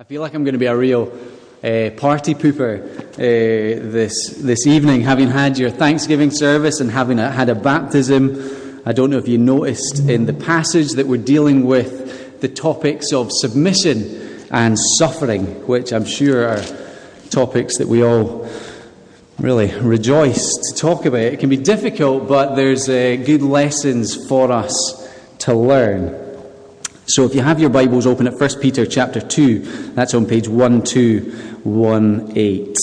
I feel like I'm going to be a real uh, party pooper uh, this, this evening, having had your Thanksgiving service and having a, had a baptism. I don't know if you noticed in the passage that we're dealing with the topics of submission and suffering, which I'm sure are topics that we all really rejoice to talk about. It can be difficult, but there's uh, good lessons for us to learn. So if you have your Bibles open at 1 Peter chapter 2, that's on page 1218.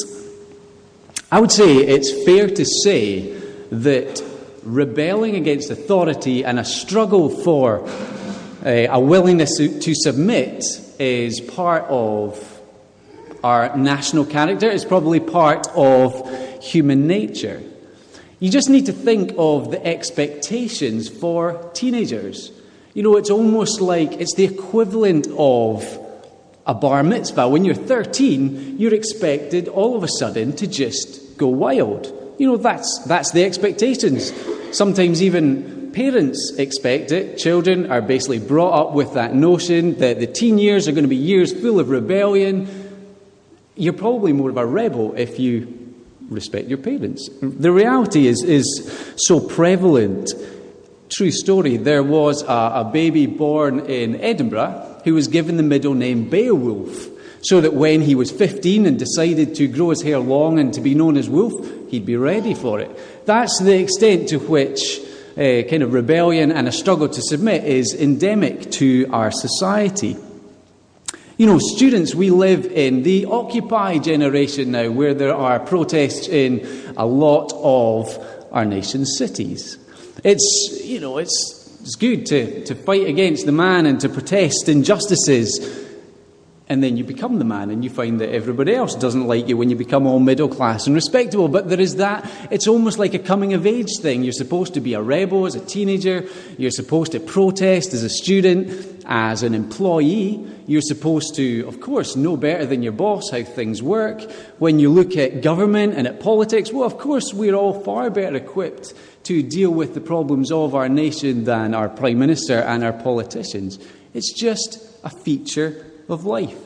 I would say it's fair to say that rebelling against authority and a struggle for uh, a willingness to, to submit is part of our national character, it's probably part of human nature. You just need to think of the expectations for teenagers. You know, it's almost like it's the equivalent of a bar mitzvah. When you're 13, you're expected all of a sudden to just go wild. You know, that's, that's the expectations. Sometimes even parents expect it. Children are basically brought up with that notion that the teen years are going to be years full of rebellion. You're probably more of a rebel if you respect your parents. The reality is, is so prevalent True story. There was a, a, baby born in Edinburgh who was given the middle name Beowulf, so that when he was 15 and decided to grow his hair long and to be known as Wolf, he'd be ready for it. That's the extent to which uh, kind of rebellion and a struggle to submit is endemic to our society. You know, students, we live in the Occupy generation now, where there are protests in a lot of our nation's cities. It's, you know, it's, it's good to, to fight against the man and to protest injustices. And then you become the man and you find that everybody else doesn't like you when you become all middle class and respectable. But there is that, it's almost like a coming of age thing. You're supposed to be a rebel as a teenager. You're supposed to protest as a student, as an employee. You're supposed to, of course, know better than your boss how things work. When you look at government and at politics, well, of course, we're all far better equipped to deal with the problems of our nation than our Prime Minister and our politicians. It's just a feature of life.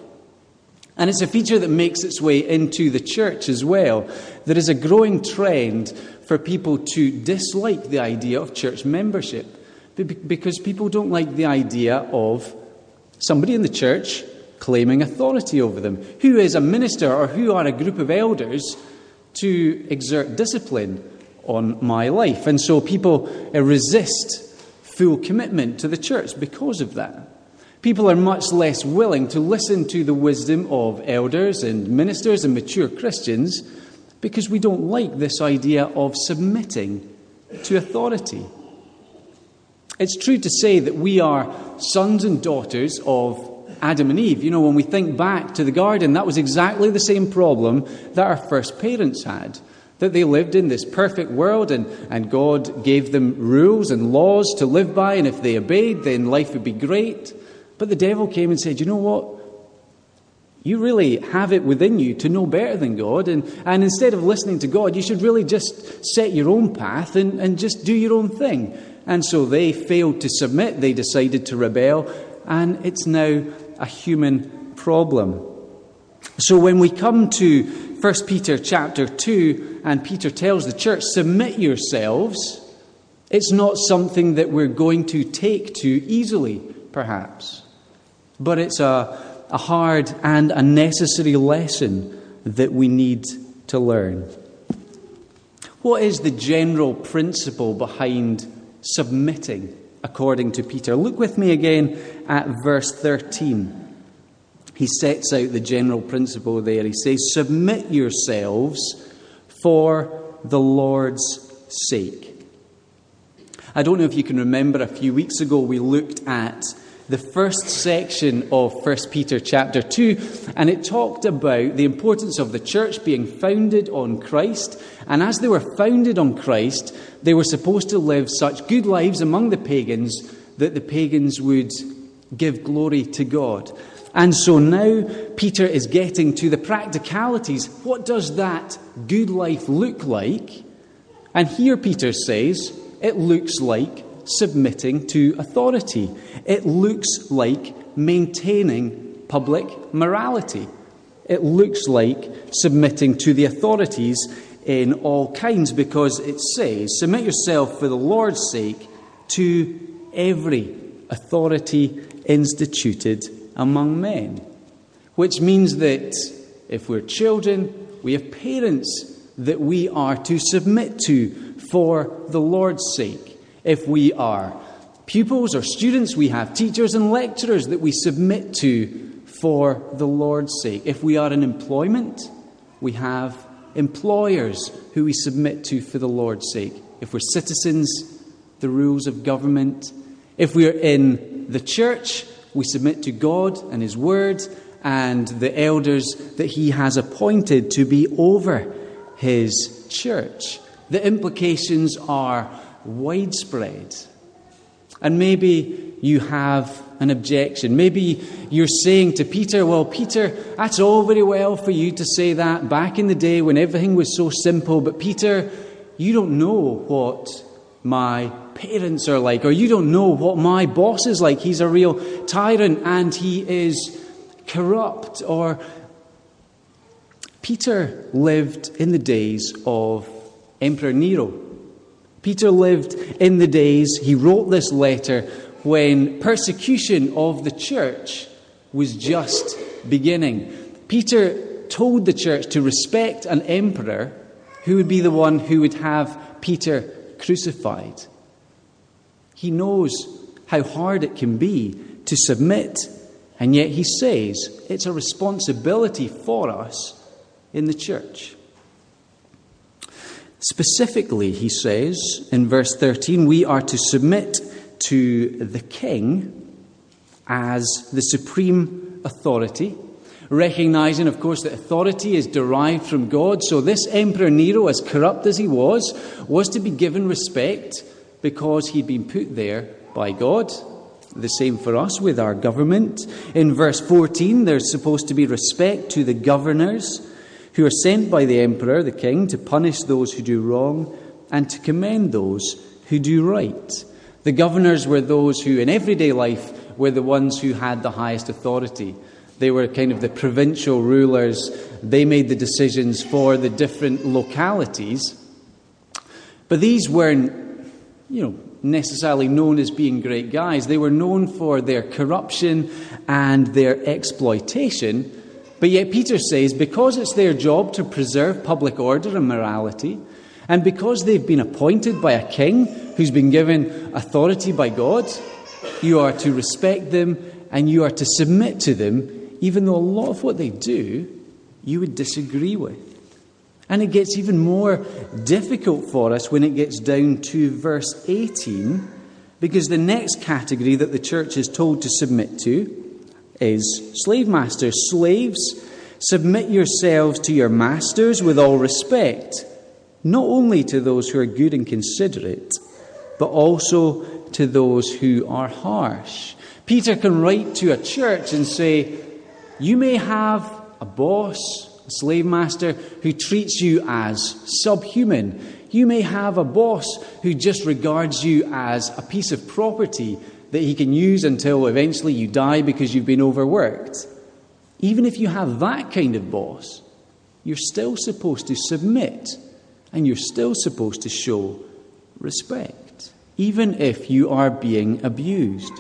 And it's a feature that makes its way into the church as well. There is a growing trend for people to dislike the idea of church membership because people don't like the idea of somebody in the church claiming authority over them. Who is a minister or who are a group of elders to exert discipline on my life. And so people uh, resist full commitment to the church because of that. People are much less willing to listen to the wisdom of elders and ministers and mature Christians because we don't like this idea of submitting to authority. It's true to say that we are sons and daughters of Adam and Eve. You know, when we think back to the garden, that was exactly the same problem that our first parents had that they lived in this perfect world and, and God gave them rules and laws to live by, and if they obeyed, then life would be great. But the devil came and said, You know what? You really have it within you to know better than God, and, and instead of listening to God, you should really just set your own path and, and just do your own thing. And so they failed to submit, they decided to rebel, and it's now a human problem. So when we come to 1 Peter chapter 2, and Peter tells the church, submit yourselves, it's not something that we're going to take to easily, perhaps. But it's a, a hard and a necessary lesson that we need to learn. What is the general principle behind submitting according to Peter? Look with me again at verse 13 he sets out the general principle there. He says, Submit yourselves for the Lord's sake. I don't know if you can remember, a few weeks ago we looked at the first section of 1 Peter chapter 2, and it talked about the importance of the church being founded on Christ. And as they were founded on Christ, they were supposed to live such good lives among the pagans that the pagans would give glory to God. And so now Peter is getting to the practicalities. What does that good life look like? And here Peter says it looks like submitting to authority, it looks like maintaining public morality. It looks like submitting to the authorities in all kinds because it says, Submit yourself for the Lord's sake to every authority instituted among men. Which means that if we're children, we have parents that we are to submit to for the Lord's sake. If we are pupils or students, we have teachers and lecturers that we submit to for the Lord's sake. If we are in employment, we have employers who we submit to for the Lord's sake. If we're citizens, the rules of government. If we're in the church, we submit to God and His Word and the elders that He has appointed to be over His church. The implications are widespread. And maybe you have an objection. Maybe you're saying to Peter, Well, Peter, that's all very well for you to say that back in the day when everything was so simple, but Peter, you don't know what my parents are like, or you don't know what my boss is like. He's a real tyrant and he is corrupt. Or Peter lived in the days of Emperor Nero. Peter lived in the days, he wrote this letter when persecution of the church was just beginning. Peter told the church to respect an emperor who would be the one who would have Peter crucified. He knows how hard it can be to submit, and yet he says it's a responsibility for us in the church. Specifically, he says in verse 13, we are to submit to the king as the supreme authority, recognizing, of course, that authority is derived from God. So, this Emperor Nero, as corrupt as he was, was to be given respect because he'd been put there by God. The same for us with our government. In verse 14, there's supposed to be respect to the governors who are sent by the emperor, the king, to punish those who do wrong and to commend those who do right. The governors were those who, in everyday life, were the ones who had the highest authority. They were kind of the provincial rulers. They made the decisions for the different localities. But these weren't, you know, necessarily known as being great guys. They were known for their corruption and their exploitation. But yet, Peter says because it's their job to preserve public order and morality, and because they've been appointed by a king who's been given authority by God, you are to respect them and you are to submit to them, even though a lot of what they do you would disagree with. And it gets even more difficult for us when it gets down to verse 18, because the next category that the church is told to submit to is slave masters. Slaves, submit yourselves to your masters with all respect not only to those who are good and considerate, but also to those who are harsh. Peter can write to a church and say, You may have a boss, a slave master, who treats you as subhuman. You may have a boss who just regards you as a piece of property that he can use until eventually you die because you've been overworked. Even if you have that kind of boss, you're still supposed to submit and you're still supposed to show respect, even if you are being abused.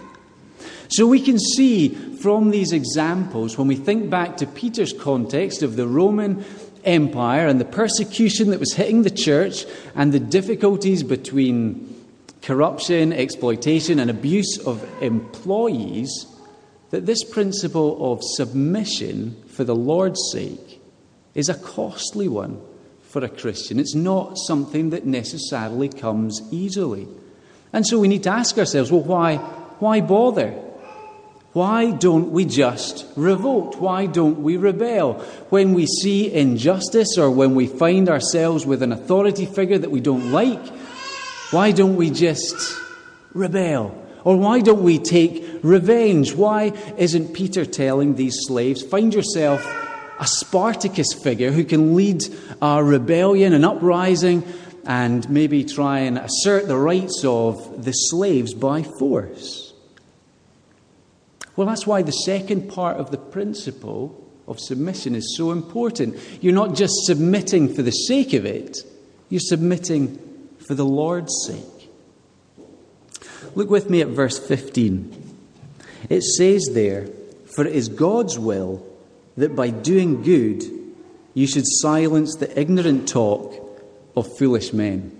So we can see from these examples, when we think back to Peter's context of the Roman Empire and the persecution that was hitting the church and the difficulties between corruption, exploitation, and abuse of employees, that this principle of submission for the Lord's sake is a costly one for a Christian. It's not something that necessarily comes easily. And so we need to ask ourselves well, why, why bother? Why don't we just revolt? Why don't we rebel? When we see injustice or when we find ourselves with an authority figure that we don't like, why don't we just rebel? Or why don't we take revenge? Why isn't Peter telling these slaves, find yourself a Spartacus figure who can lead a rebellion, an uprising, and maybe try and assert the rights of the slaves by force. Well, that's why the second part of the principle of submission is so important. You're not just submitting for the sake of it, you're submitting for the Lord's sake. Look with me at verse 15. It says there, For it is God's will that by doing good you should silence the ignorant talk of foolish men.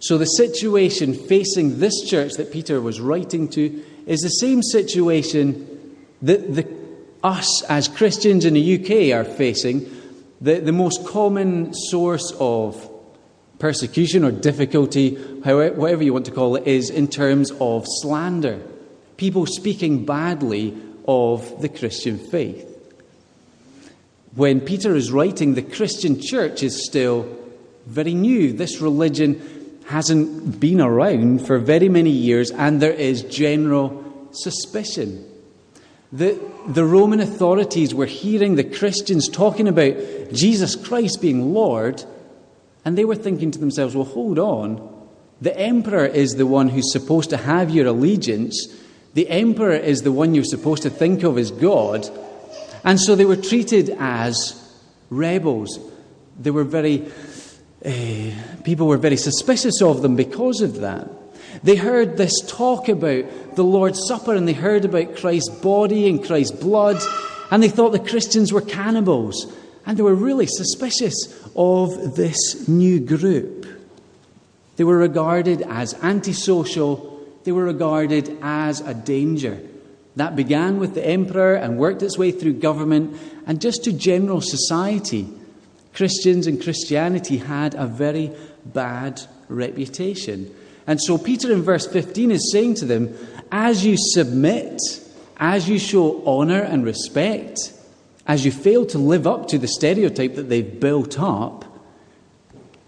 So, the situation facing this church that Peter was writing to is the same situation that the, us as Christians in the UK are facing. The, the most common source of persecution or difficulty, however, whatever you want to call it, is in terms of slander. People speaking badly of the Christian faith. When Peter is writing, the Christian church is still very new. This religion hasn't been around for very many years, and there is general suspicion. The, the Roman authorities were hearing the Christians talking about Jesus Christ being Lord, and they were thinking to themselves, well, hold on. The emperor is the one who's supposed to have your allegiance. The emperor is the one you're supposed to think of as God. And so they were treated as rebels. They were very, uh, people were very suspicious of them because of that. They heard this talk about the Lord's Supper and they heard about Christ's body and Christ's blood, and they thought the Christians were cannibals. And they were really suspicious of this new group. They were regarded as antisocial, they were regarded as a danger. That began with the emperor and worked its way through government and just to general society. Christians and Christianity had a very bad reputation. And so Peter in verse 15 is saying to them, as you submit, as you show honour and respect, as you fail to live up to the stereotype that they've built up,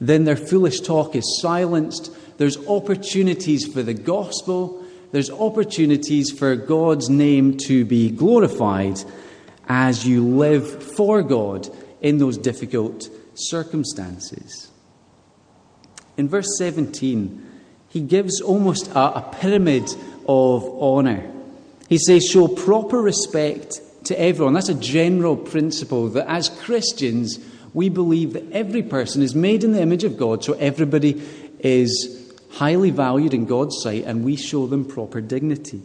then their foolish talk is silenced. There's opportunities for the gospel, there's opportunities for God's name to be glorified as you live for God in those difficult circumstances. In verse 17, he gives almost a, a pyramid of honour. He says, show proper respect to everyone. That's a general principle that as Christians, we believe that every person is made in the image of God, so everybody is highly valued in God's sight, and we show them proper dignity.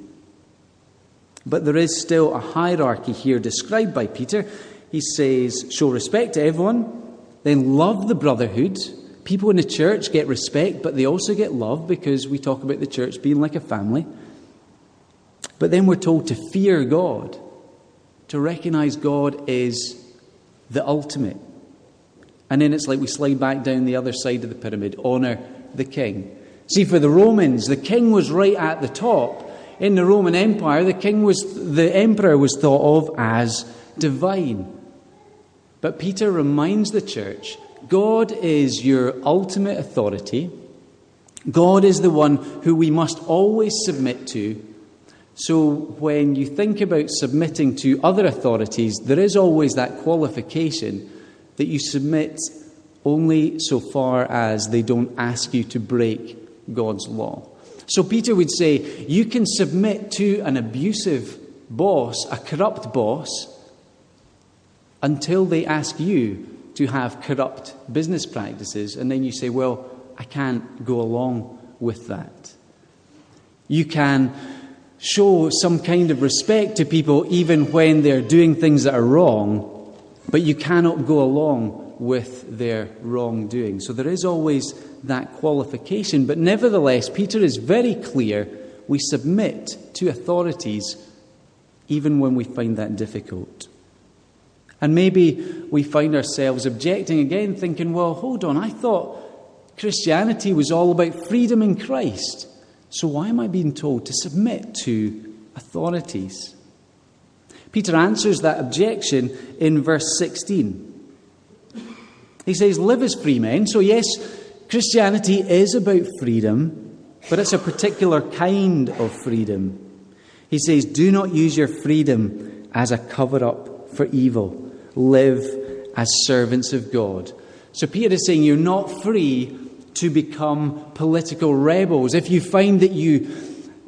But there is still a hierarchy here described by Peter. He says, show respect to everyone, then love the brotherhood People in the church get respect, but they also get love because we talk about the church being like a family. But then we're told to fear God, to recognize God is the ultimate. And then it's like we slide back down the other side of the pyramid honor the king. See, for the Romans, the king was right at the top. In the Roman Empire, the king was, the emperor was thought of as divine. But Peter reminds the church God is your ultimate authority. God is the one who we must always submit to. So, when you think about submitting to other authorities, there is always that qualification that you submit only so far as they don't ask you to break God's law. So, Peter would say, You can submit to an abusive boss, a corrupt boss, until they ask you to have corrupt business practices, and then you say, well, I can't go along with that. You can show some kind of respect to people even when they're doing things that are wrong, but you cannot go along with their wrongdoing. So there is always that qualification, but nevertheless, Peter is very clear we submit to authorities even when we find that difficult. And maybe we find ourselves objecting again, thinking, well, hold on, I thought Christianity was all about freedom in Christ. So why am I being told to submit to authorities? Peter answers that objection in verse 16. He says, Live as free men. So, yes, Christianity is about freedom, but it's a particular kind of freedom. He says, Do not use your freedom as a cover up for evil live as servants of God. So Peter is saying you're not free to become political rebels. If you find that you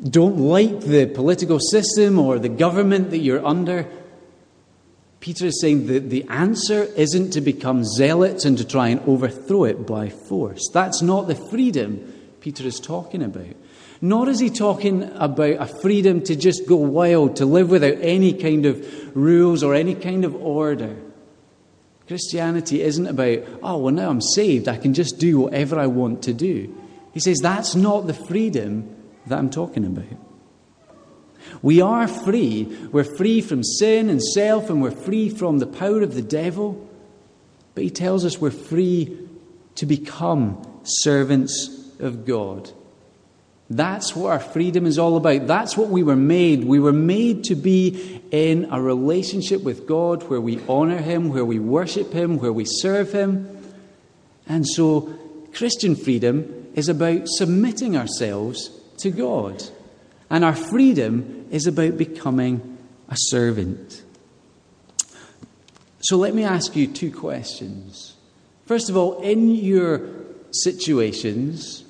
don't like the political system or the government that you're under, Peter is saying that the answer isn't to become zealots and to try and overthrow it by force. That's not the freedom Peter is talking about. Nor is he talking about a freedom to just go wild, to live without any kind of rules or any kind of order. Christianity isn't about, oh, well, now I'm saved, I can just do whatever I want to do. He says that's not the freedom that I'm talking about. We are free. We're free from sin and self, and we're free from the power of the devil. But he tells us we're free to become servants of God. That's what our freedom is all about. That's what we were made. We were made to be in a relationship with God where we honor Him, where we worship Him, where we serve Him. And so, Christian freedom is about submitting ourselves to God. And our freedom is about becoming a servant. So, let me ask you two questions. First of all, in your situations,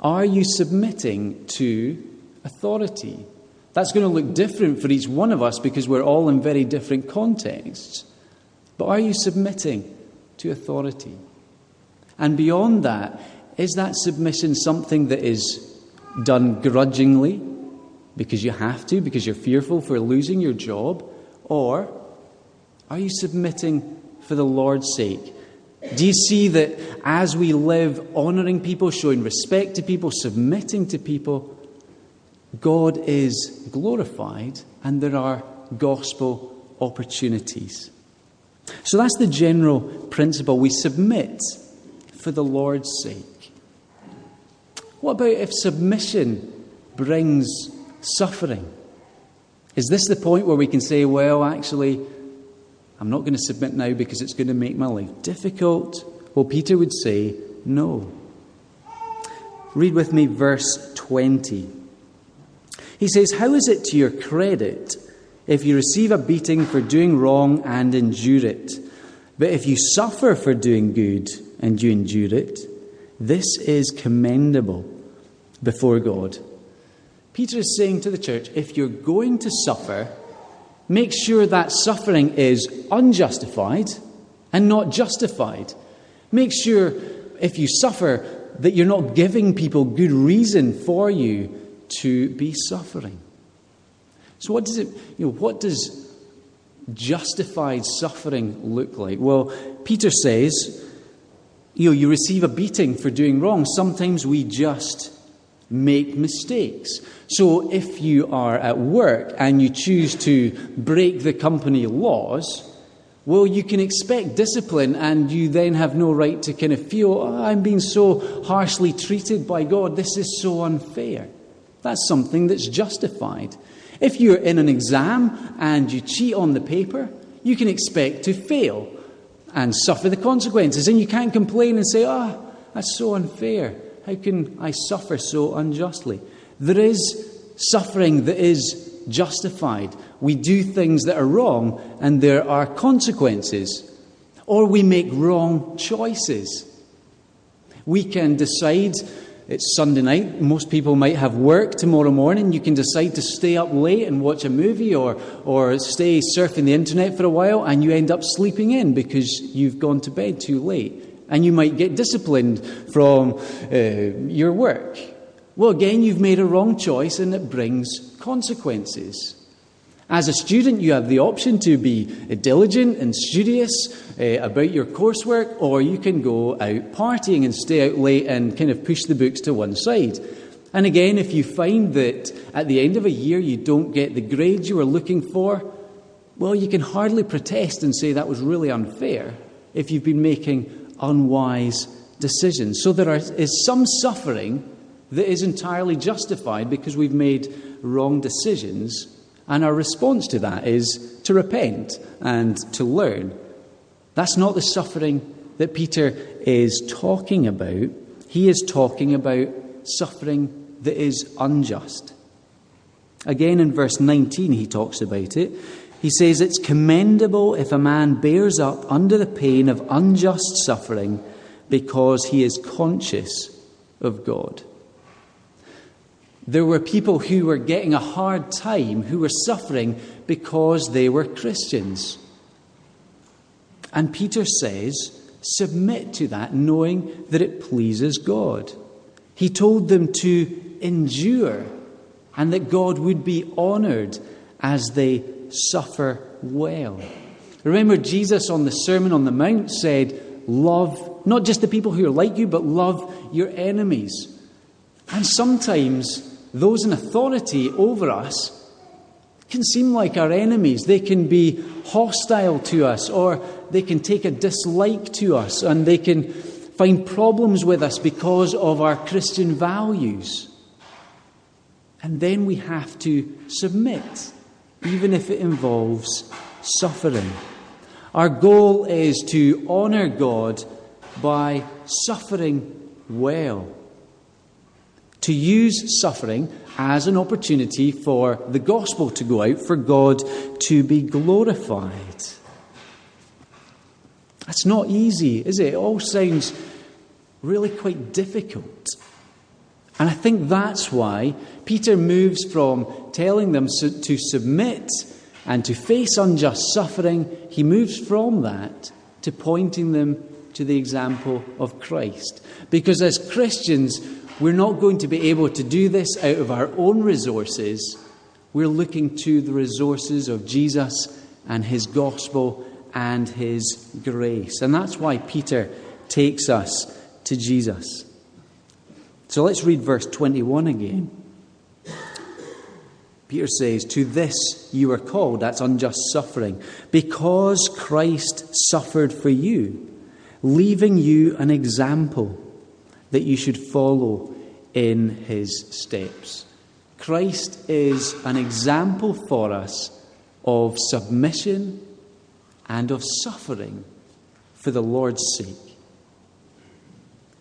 are you submitting to authority? That's going to look different for each one of us because we're all in very different contexts. But are you submitting to authority? And beyond that, is that submission something that is done grudgingly because you have to, because you're fearful for losing your job? Or are you submitting for the Lord's sake? Do you see that as we live honoring people, showing respect to people, submitting to people, God is glorified and there are gospel opportunities? So that's the general principle. We submit for the Lord's sake. What about if submission brings suffering? Is this the point where we can say, well, actually, I'm not going to submit now because it's going to make my life difficult. Well, Peter would say, no. Read with me verse 20. He says, How is it to your credit if you receive a beating for doing wrong and endure it? But if you suffer for doing good and you endure it, this is commendable before God. Peter is saying to the church, if you're going to suffer, make sure that suffering is unjustified and not justified. Make sure if you suffer that you're not giving people good reason for you to be suffering. So what does it you know what does justified suffering look like? Well, Peter says, you know, you receive a beating for doing wrong. Sometimes we just make mistakes. So if you are at work and you choose to break the company laws, well, you can expect discipline, and you then have no right to kind of feel, oh, I'm being so harshly treated by God. This is so unfair. That's something that's justified. If you're in an exam and you cheat on the paper, you can expect to fail and suffer the consequences. And you can't complain and say, oh, that's so unfair. How can I suffer so unjustly? There is suffering that is justified. We do things that are wrong, and there are consequences. Or we make wrong choices. We can decide it's Sunday night. Most people might have work tomorrow morning. You can decide to stay up late and watch a movie or, or stay surfing the internet for a while, and you end up sleeping in because you've gone to bed too late and you might get disciplined from uh, your work. Well, again, you've made a wrong choice and it brings consequences. As a student, you have the option to be diligent and studious uh, about your coursework, or you can go out partying and stay out late and kind of push the books to one side. And again, if you find that at the end of a year you don't get the grades you were looking for, well, you can hardly protest and say that was really unfair if you've been making unwise decisions. So there is some suffering that is entirely justified because we've made wrong decisions, and our response to that is to repent and to learn. That's not the suffering that Peter is talking about. He is talking about suffering that is unjust. Again, in verse 19, he talks about it. He says, It's commendable if a man bears up under the pain of unjust suffering because he is conscious of God. There were people who were getting a hard time, who were suffering because they were Christians. And Peter says, submit to that, knowing that it pleases God. He told them to endure and that God would be honored as they suffer well. Remember, Jesus on the Sermon on the Mount said, Love not just the people who are like you, but love your enemies. And sometimes those in authority over us can seem like our enemies. They can be hostile to us, or they can take a dislike to us, and they can find problems with us because of our Christian values. And then we have to submit, even if it involves suffering. Our goal is to honour God by suffering well. To use suffering as an opportunity for the gospel to go out, for God to be glorified. That's not easy, is it? It all sounds really quite difficult. And I think that's why Peter moves from telling them to submit and to face unjust suffering, he moves from that to pointing them to the example of Christ. Because as Christians, we're not going to be able to do this out of our own resources. We're looking to the resources of Jesus and his gospel and his grace. And that's why Peter takes us to Jesus. So let's read verse 21 again. Peter says, To this you are called, that's unjust suffering, because Christ suffered for you, leaving you an example that you should follow in his steps. Christ is an example for us of submission and of suffering for the Lord's sake.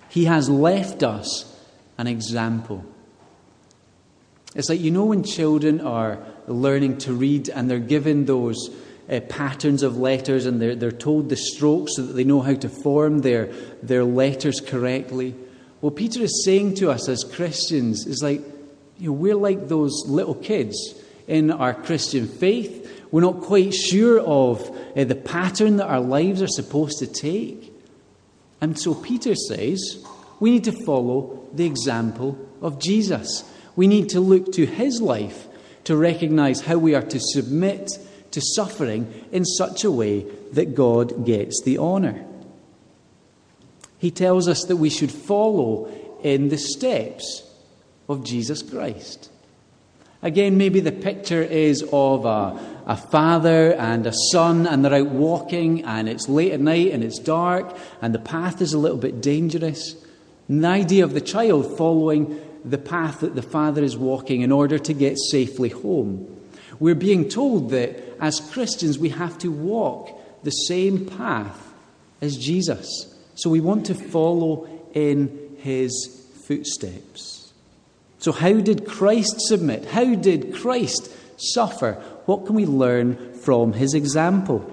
He has left us an example. It's like, you know, when children are learning to read and they're given those uh, patterns of letters and they're, they're told the strokes so that they know how to form their, their letters correctly. What Peter is saying to us as Christians is like, you know, we're like those little kids in our Christian faith. We're not quite sure of uh, the pattern that our lives are supposed to take. And so Peter says we need to follow the example of Jesus. We need to look to his life to recognize how we are to submit to suffering in such a way that God gets the honor. He tells us that we should follow in the steps of Jesus Christ. Again, maybe the picture is of a, a, father and a son, and they're out walking, and it's late at night and it's dark, and the path is a little bit dangerous. And the idea of the child following the path that the father is walking in order to get safely home. We're being told that as Christians we have to walk the same path as Jesus. So we want to follow in his footsteps. So, how did Christ submit? How did Christ suffer? What can we learn from his example?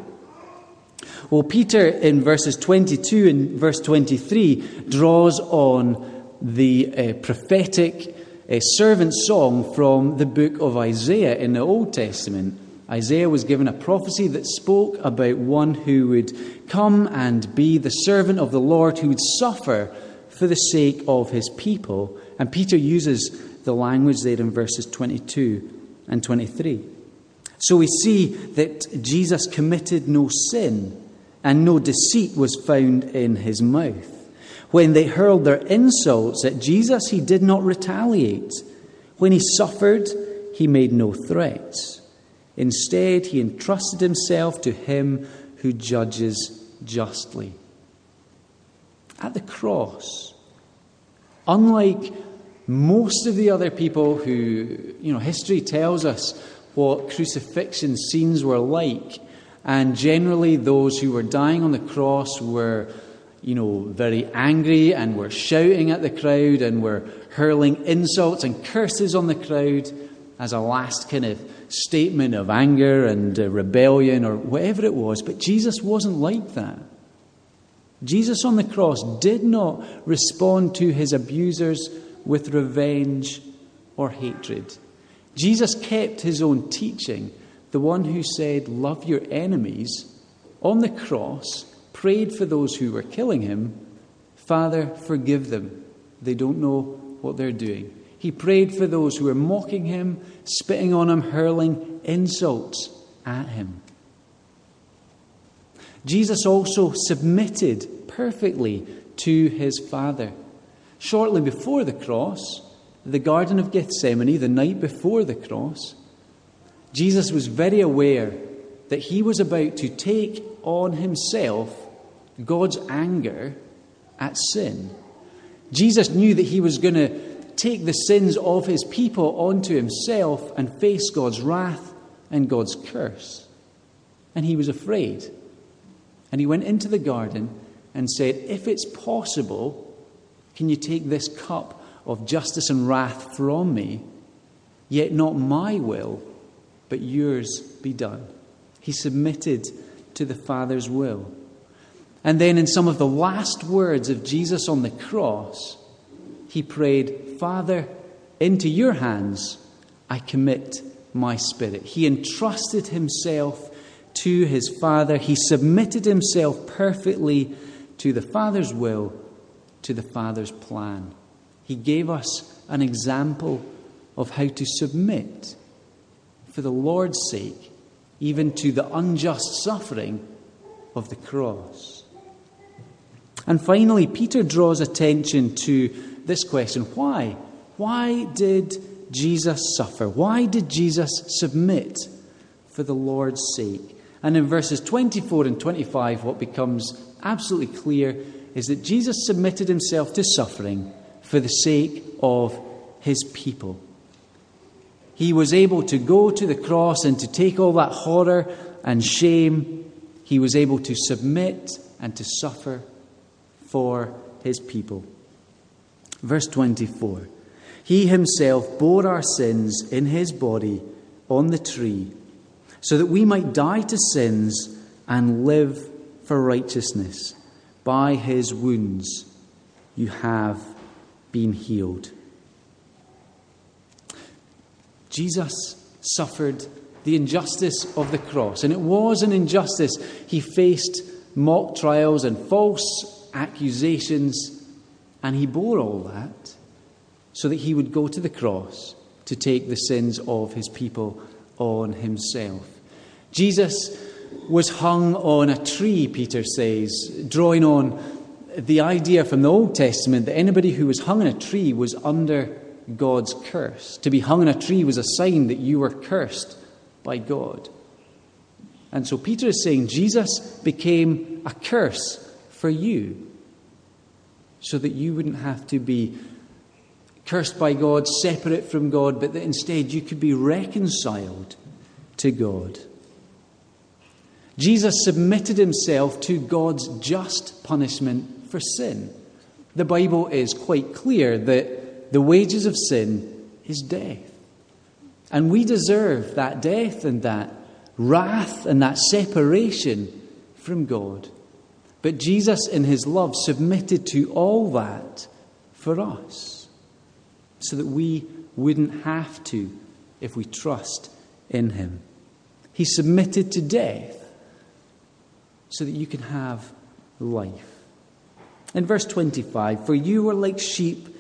Well, Peter in verses 22 and verse 23 draws on the uh, prophetic uh, servant song from the book of Isaiah in the Old Testament. Isaiah was given a prophecy that spoke about one who would come and be the servant of the Lord, who would suffer for the sake of his people. And Peter uses the language there in verses 22 and 23. So we see that Jesus committed no sin and no deceit was found in his mouth. When they hurled their insults at Jesus, he did not retaliate. When he suffered, he made no threats. Instead, he entrusted himself to him who judges justly. At the cross, unlike most of the other people who, you know, history tells us what crucifixion scenes were like, and generally those who were dying on the cross were, you know, very angry and were shouting at the crowd and were hurling insults and curses on the crowd as a last kind of statement of anger and uh, rebellion or whatever it was. But Jesus wasn't like that. Jesus on the cross did not respond to his abusers with revenge or hatred. Jesus kept his own teaching, the one who said, Love your enemies, on the cross, prayed for those who were killing him, Father, forgive them. They don't know what they're doing. He prayed for those who were mocking him, spitting on him, hurling insults at him. Jesus also submitted perfectly to his Father. Shortly before the cross, the Garden of Gethsemane, the night before the cross, Jesus was very aware that he was about to take on himself God's anger at sin. Jesus knew that he was going to take the sins of his people onto himself and face God's wrath and God's curse. And he was afraid. And he went into the garden and said, If it's possible, can you take this cup of justice and wrath from me? Yet not my will, but yours be done. He submitted to the Father's will. And then, in some of the last words of Jesus on the cross, he prayed, Father, into your hands I commit my spirit. He entrusted himself to his Father. He submitted himself perfectly to the Father's will, to the Father's plan. He gave us an example of how to submit for the Lord's sake, even to the unjust suffering of the cross. And finally, Peter draws attention to this question why? Why did Jesus suffer? Why did Jesus submit for the Lord's sake? And in verses 24 and 25, what becomes absolutely clear is that Jesus submitted himself to suffering for the sake of his people. He was able to go to the cross and to take all that horror and shame. He was able to submit and to suffer for his people. Verse 24 He himself bore our sins in his body on the tree, so that we might die to sins and live for righteousness. By his wounds you have been healed. Jesus suffered the injustice of the cross, and it was an injustice. He faced mock trials and false accusations and he bore all that so that he would go to the cross to take the sins of his people on himself. Jesus was hung on a tree, Peter says, drawing on the idea from the Old Testament that anybody who was hung on a tree was under God's curse. To be hung on a tree was a sign that you were cursed by God. And so Peter is saying Jesus became a curse for you so that you wouldn't have to be cursed by God, separate from God, but that instead you could be reconciled to God. Jesus submitted himself to God's just punishment for sin. The Bible is quite clear that the wages of sin is death. And we deserve that death and that wrath and that separation from God. But Jesus, in his love, submitted to all that for us so that we wouldn't have to if we trust in him. He submitted to death so that you can have life. In verse 25, for you were like sheep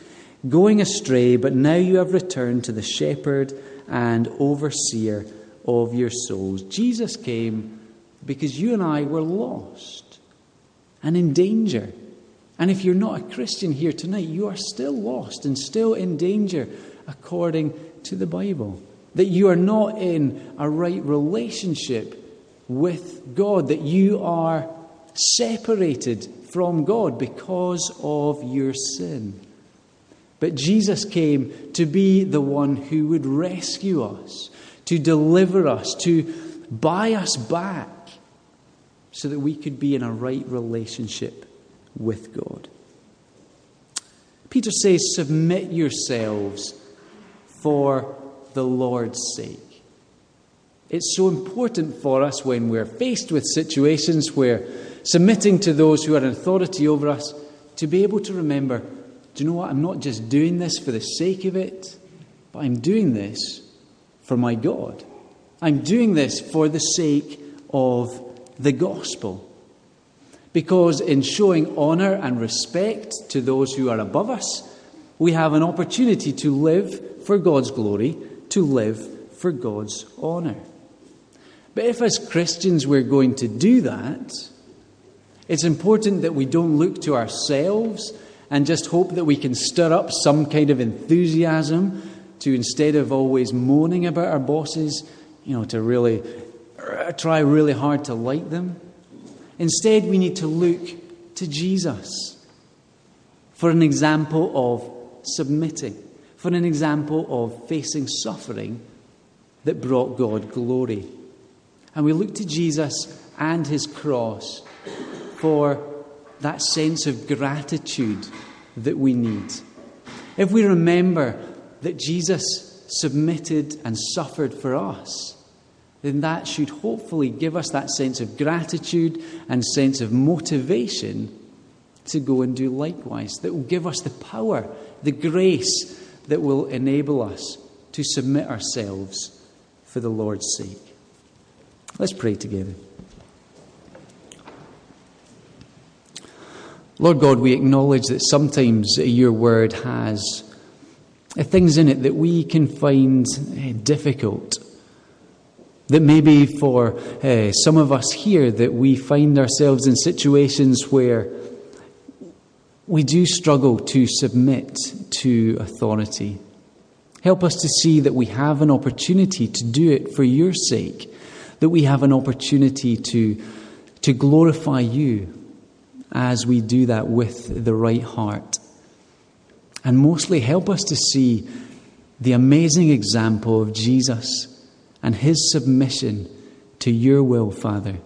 going astray, but now you have returned to the shepherd and overseer of your souls. Jesus came because you and I were lost and in danger. And if you're not a Christian here tonight, you are still lost and still in danger according to the Bible. That you are not in a right relationship with God, that you are separated from God because of your sin. But Jesus came to be the one who would rescue us, to deliver us, to buy us back so that we could be in a right relationship with God. Peter says, Submit yourselves for the Lord's sake. It's so important for us when we're faced with situations where submitting to those who are in authority over us to be able to remember do you know what? I'm not just doing this for the sake of it, but I'm doing this for my God. I'm doing this for the sake of the gospel. Because in showing honour and respect to those who are above us, we have an opportunity to live for God's glory, to live for God's honour. But if, as Christians, we're going to do that, it's important that we don't look to ourselves and just hope that we can stir up some kind of enthusiasm to instead of always moaning about our bosses, you know, to really uh, try really hard to like them. Instead, we need to look to Jesus for an example of submitting, for an example of facing suffering that brought God glory. And we look to Jesus and his cross for that sense of gratitude that we need. If we remember that Jesus submitted and suffered for us, then that should hopefully give us that sense of gratitude and sense of motivation to go and do likewise. That will give us the power, the grace that will enable us to submit ourselves for the Lord's sake. Let's pray together. Lord God, we acknowledge that sometimes your word has things in it that we can find eh, difficult that maybe for uh, some of us here, that we find ourselves in situations where we do struggle to submit to authority. Help us to see that we have an opportunity to do it for your sake, that we have an opportunity to, to glorify you as we do that with the right heart. And mostly help us to see the amazing example of Jesus and his submission to your will, Father,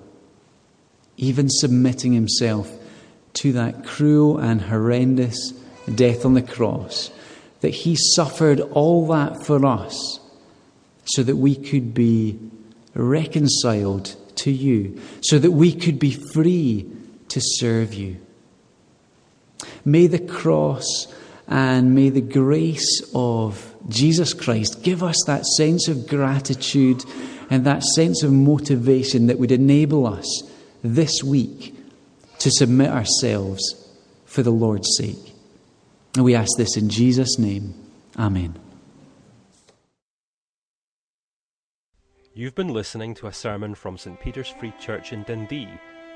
even submitting himself to that cruel and horrendous death on the cross, that he suffered all that for us so that we could be reconciled to you, so that we could be free to serve you. May the cross and may the grace of Jesus Christ, give us that sense of gratitude and that sense of motivation that would enable us this week to submit ourselves for the Lord's sake. And we ask this in Jesus' name. Amen. You've been listening to a sermon from St Peter's Free Church in Dundee,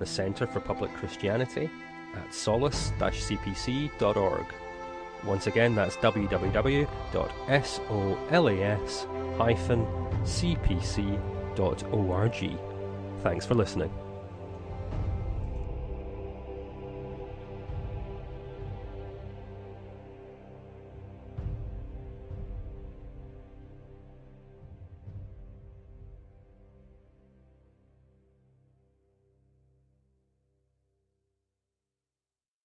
the Centre for Public Christianity, at solas-cpc.org. Once again, that's www.solas-cpc.org. Thanks for listening.